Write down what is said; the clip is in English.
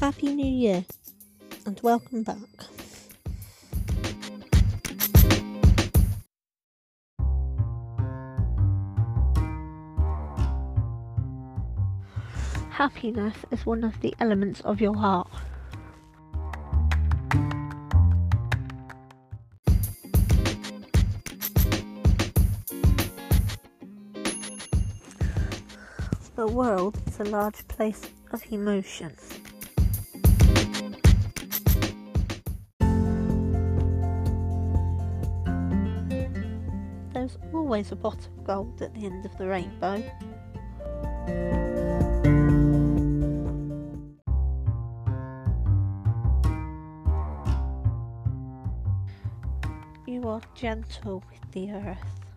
Happy New Year and welcome back. Happiness is one of the elements of your heart. The world is a large place of emotion. There's always a pot of gold at the end of the rainbow. You are gentle with the earth.